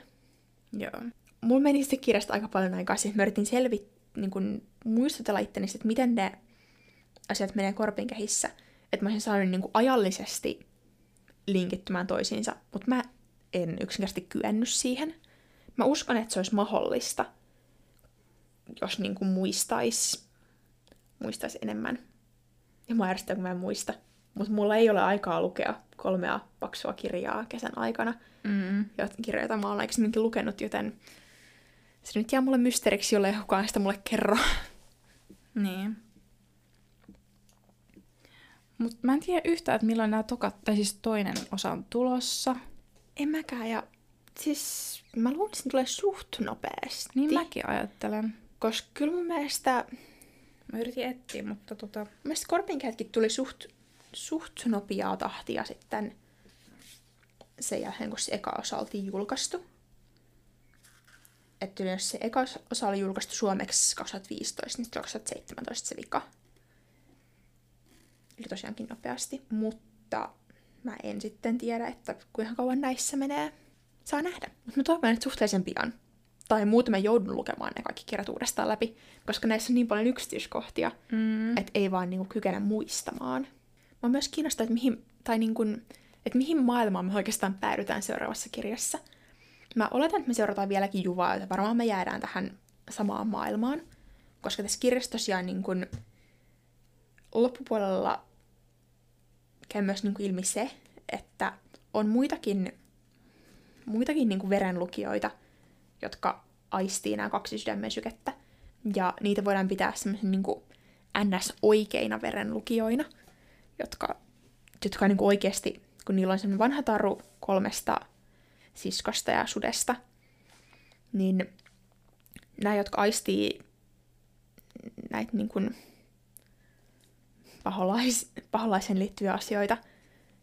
Joo. Mulla meni sitten kirjasta aika paljon aikaa, siis mä yritin selvi, niin kun muistutella itteni, että miten ne asiat menee korpin kehissä, että mä olisin saanut niin kuin ajallisesti linkittymään toisiinsa, mutta mä en yksinkertaisesti kyennyt siihen. Mä uskon, että se olisi mahdollista, jos niin kuin muistais, muistais enemmän. Ja mä järjestän, kun mä en muista. Mutta mulla ei ole aikaa lukea kolmea paksua kirjaa kesän aikana, Mm. joita kirjoja, joita mä oon aikaisemminkin lukenut, joten se nyt jää mulle mysteeriksi, jolle kukaan sitä mulle kerro. Niin. Mutta mä en tiedä yhtään, että milloin nämä tokat, tai siis toinen osa on tulossa. En mäkään, ja siis mä luulisin, että tulee suht nopeasti. Niin mäkin ajattelen. Koska kyllä mun mielestä, Mä yritin etsiä, mutta tota... mielestä Korpinkätkin tuli suht, suht nopeaa tahtia sitten sen jälkeen, kun se eka osa oltiin julkaistu. Että jos se eka osa oli julkaistu suomeksi 2015, niin sitten 2017 se vika. Eli tosiaankin nopeasti. Mutta mä en sitten tiedä, että kuinka kauan näissä menee. Saa nähdä. Mutta mä toivon, että suhteellisen pian. Tai muuten mä joudun lukemaan ne kaikki kirjat uudestaan läpi, koska näissä on niin paljon yksityiskohtia, Mm. että ei vaan niinku kykene muistamaan. Mä myös kiinnostaa, että mihin, tai niinku, että mihin maailmaan me oikeastaan päädytään seuraavassa kirjassa. Mä oletan, että me seurataan vieläkin Juvaa, että varmaan me jäädään tähän samaan maailmaan. Koska tässä kirjassa tosiaan niin kun, loppupuolella käy myös niin ilmi se, että on muitakin, muitakin niin verenlukijoita, jotka aistii nämä kaksi sydämen sykettä. Ja niitä voidaan pitää semmoisen niin ns-oikeina verenlukijoina, jotka, jotka niin oikeasti, kun niillä on semmoinen vanha taru kolmesta siskosta ja sudesta, niin nämä, jotka aistii näitä niin kuin paholais, paholaisen liittyviä asioita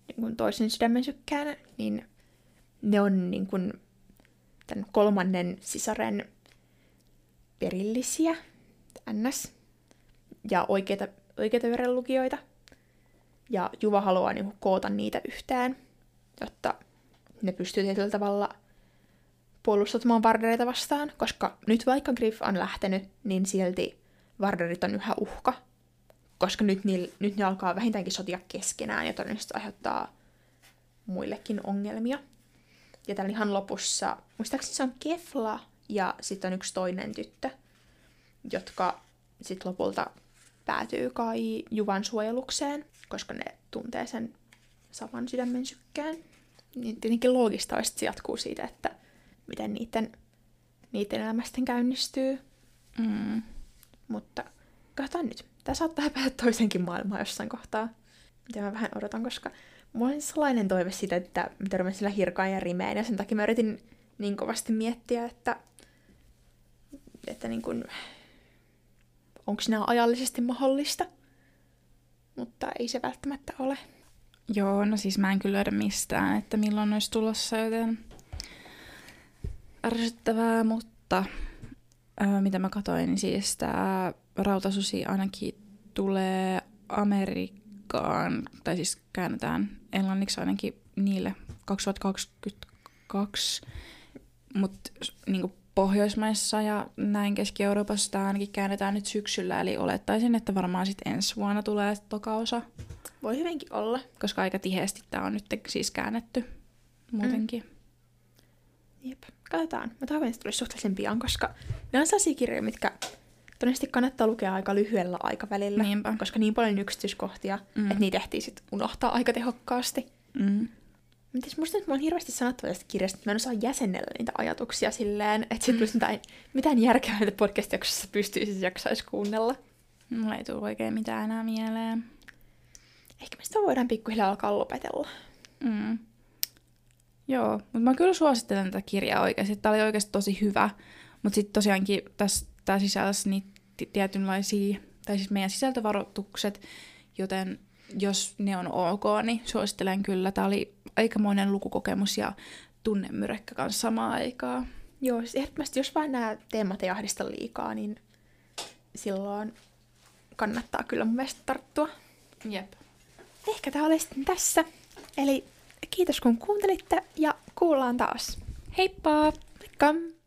niin kuin toisen sydämen sykkään, niin ne on niin kuin tämän kolmannen sisaren perillisiä, ns. Ja oikeita, oikeita verenlukijoita. Ja Juva haluaa niin koota niitä yhteen, jotta ne pystyy tietyllä tavalla puolustautumaan Vardereita vastaan, koska nyt vaikka Griff on lähtenyt, niin silti Varderit on yhä uhka, koska nyt, niil, nyt ne alkaa vähintäänkin sotia keskenään ja todennäköisesti aiheuttaa muillekin ongelmia. Ja täällä ihan lopussa, muistaakseni se on Kefla ja sitten on yksi toinen tyttö, jotka sitten lopulta päätyy kai Juvan suojelukseen, koska ne tuntee sen saman sydämen sykkään. Niin tietenkin loogista olisi, että se jatkuu siitä, että miten niiden, niiden elämästen käynnistyy. Mm. Mutta katsotaan nyt. Tämä saattaa [LAUGHS] päätä toisenkin maailmaan jossain kohtaa. Mitä mä vähän odotan, koska mulla on sellainen toive siitä, että mä törmän sillä hirkaan ja rimeen. Ja sen takia mä yritin niin kovasti miettiä, että, että niin kuin, onko nämä ajallisesti mahdollista. Mutta ei se välttämättä ole. Joo, no siis mä en kyllä löydä mistään, että milloin olisi tulossa, joten ärsyttävää, mutta ää, mitä mä katsoin, niin siis tää Rautasusi ainakin tulee Amerikkaan, tai siis käännetään englanniksi ainakin niille 2022, mutta niinku Pohjoismaissa ja näin Keski-Euroopassa tää ainakin käännetään nyt syksyllä, eli olettaisin, että varmaan sitten ensi vuonna tulee toka osa Voi hyvinkin olla. koska aika tiheesti tämä on nyt siis käännetty muutenkin. Jep. Katsotaan. Mä toivon, että tulisi suhteellisen pian, koska ne on sellaisia kirjoja, mitkä todennäköisesti kannattaa lukea aika lyhyellä aikavälillä. Niinpä. Koska niin paljon yksityiskohtia, Mm. mm. että niitä ehtii sit unohtaa aika tehokkaasti. Mm. Mites musta nyt mulla on hirveästi sanottavaa tästä kirjasta, että mä en osaa jäsennellä niitä ajatuksia silleen, että sit tulisi mitään, mitään järkeä, että podcast-jaksossa pystyisi jaksaisi kuunnella. Mulla ei tule oikein mitään enää mieleen. Ehkä me sitä voidaan pikkuhiljaa alkaa lopetella. Mm. Joo, mutta mä kyllä suosittelen tätä kirjaa oikeasti. Tämä oli oikeasti tosi hyvä, mutta sitten tosiaankin tässä tää sisälsi niitä ti- tietynlaisia, tai siis meidän sisältövaroitukset, joten jos ne on ok, niin suosittelen kyllä. Tämä oli aikamoinen lukukokemus ja tunnemyrekkä kanssa samaan aikaan. Joo, siis ehdottomasti jos vaan nämä teemat ei ahdista liikaa, niin silloin kannattaa kyllä mun mielestä tarttua. Jep. Ehkä tämä oli sitten tässä. Eli kiitos kun kuuntelitte ja kuullaan taas. Heippa! Moikka!